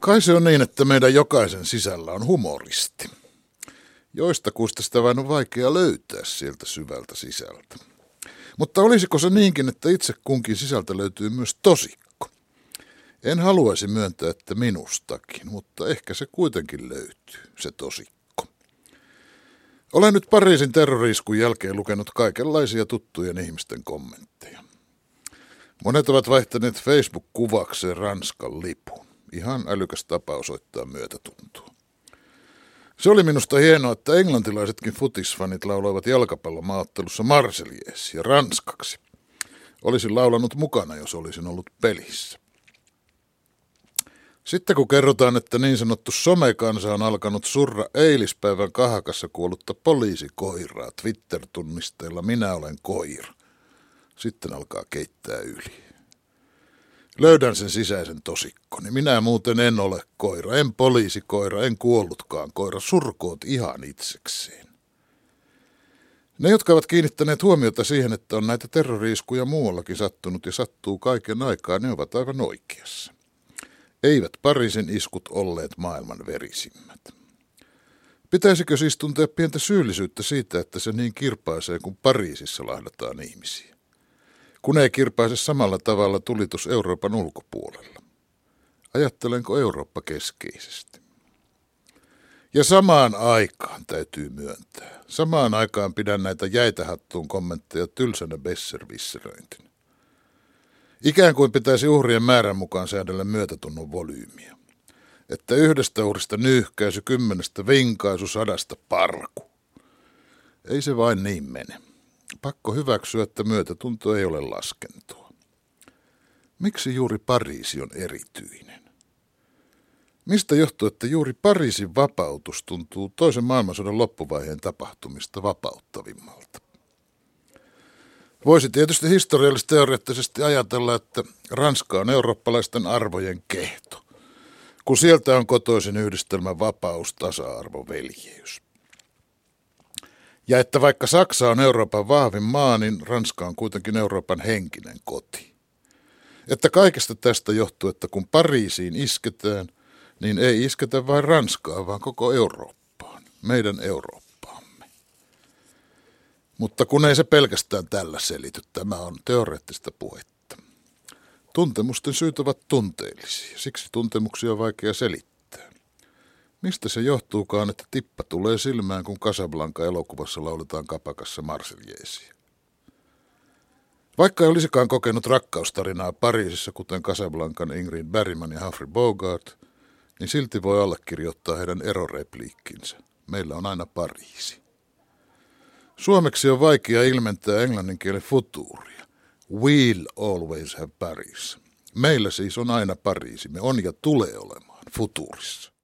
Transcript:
Kai se on niin, että meidän jokaisen sisällä on humoristi. Joista kuista sitä vain on vaikea löytää sieltä syvältä sisältä. Mutta olisiko se niinkin, että itse kunkin sisältä löytyy myös tosikko? En haluaisi myöntää, että minustakin, mutta ehkä se kuitenkin löytyy, se tosikko. Olen nyt Pariisin terroriiskun jälkeen lukenut kaikenlaisia tuttujen ihmisten kommentteja. Monet ovat vaihtaneet Facebook-kuvakseen Ranskan lipun. Ihan älykäs tapa osoittaa myötätuntoa. Se oli minusta hienoa, että englantilaisetkin futisfanit lauloivat jalkapallomaattelussa Marselies ja ranskaksi. Olisin laulanut mukana, jos olisin ollut pelissä. Sitten kun kerrotaan, että niin sanottu somekansa on alkanut surra eilispäivän kahakassa kuollutta poliisikoiraa Twitter-tunnisteilla minä olen koira. Sitten alkaa keittää yli. Löydän sen sisäisen tosikkoni. Minä muuten en ole koira, en poliisikoira, en kuollutkaan koira. Surkoot ihan itsekseen. Ne, jotka ovat kiinnittäneet huomiota siihen, että on näitä terroriiskuja muuallakin sattunut ja sattuu kaiken aikaa, ne ovat aivan oikeassa. Eivät Pariisin iskut olleet maailman verisimmät. Pitäisikö siis tuntea pientä syyllisyyttä siitä, että se niin kirpaisee, kun Pariisissa lahdataan ihmisiä? Kun ei kirpaise samalla tavalla tulitus Euroopan ulkopuolella. Ajattelenko Eurooppa keskeisesti? Ja samaan aikaan täytyy myöntää. Samaan aikaan pidän näitä jäitähattuun kommentteja tylsänä besservisseröintinä. Ikään kuin pitäisi uhrien määrän mukaan säädellä myötätunnon volyymiä. Että yhdestä uhrista nyyhkäisy, kymmenestä vinkaisu, sadasta parku. Ei se vain niin mene. Pakko hyväksyä, että myötätunto ei ole laskentua. Miksi juuri Pariisi on erityinen? Mistä johtuu, että juuri Pariisin vapautus tuntuu toisen maailmansodan loppuvaiheen tapahtumista vapauttavimmalta? Voisi tietysti historiallisesti teoreettisesti ajatella, että Ranska on eurooppalaisten arvojen kehto, kun sieltä on kotoisin yhdistelmä vapaus, tasa-arvo, veljeys. Ja että vaikka Saksa on Euroopan vahvin maa, niin Ranska on kuitenkin Euroopan henkinen koti. Että kaikesta tästä johtuu, että kun Pariisiin isketään, niin ei isketä vain Ranskaa, vaan koko Eurooppaan, meidän Eurooppaamme. Mutta kun ei se pelkästään tällä selity, tämä on teoreettista puhetta. Tuntemusten syyt ovat tunteellisia, siksi tuntemuksia on vaikea selittää. Mistä se johtuukaan, että tippa tulee silmään, kun Casablanca elokuvassa lauletaan kapakassa Marseljeesiä? Vaikka ei olisikaan kokenut rakkaustarinaa Pariisissa, kuten Casablancan Ingrid Bergman ja Humphrey Bogart, niin silti voi allekirjoittaa heidän erorepliikkinsä. Meillä on aina Pariisi. Suomeksi on vaikea ilmentää englannin kielen futuuria. We'll always have Paris. Meillä siis on aina Pariisi. Me on ja tulee olemaan futuurissa.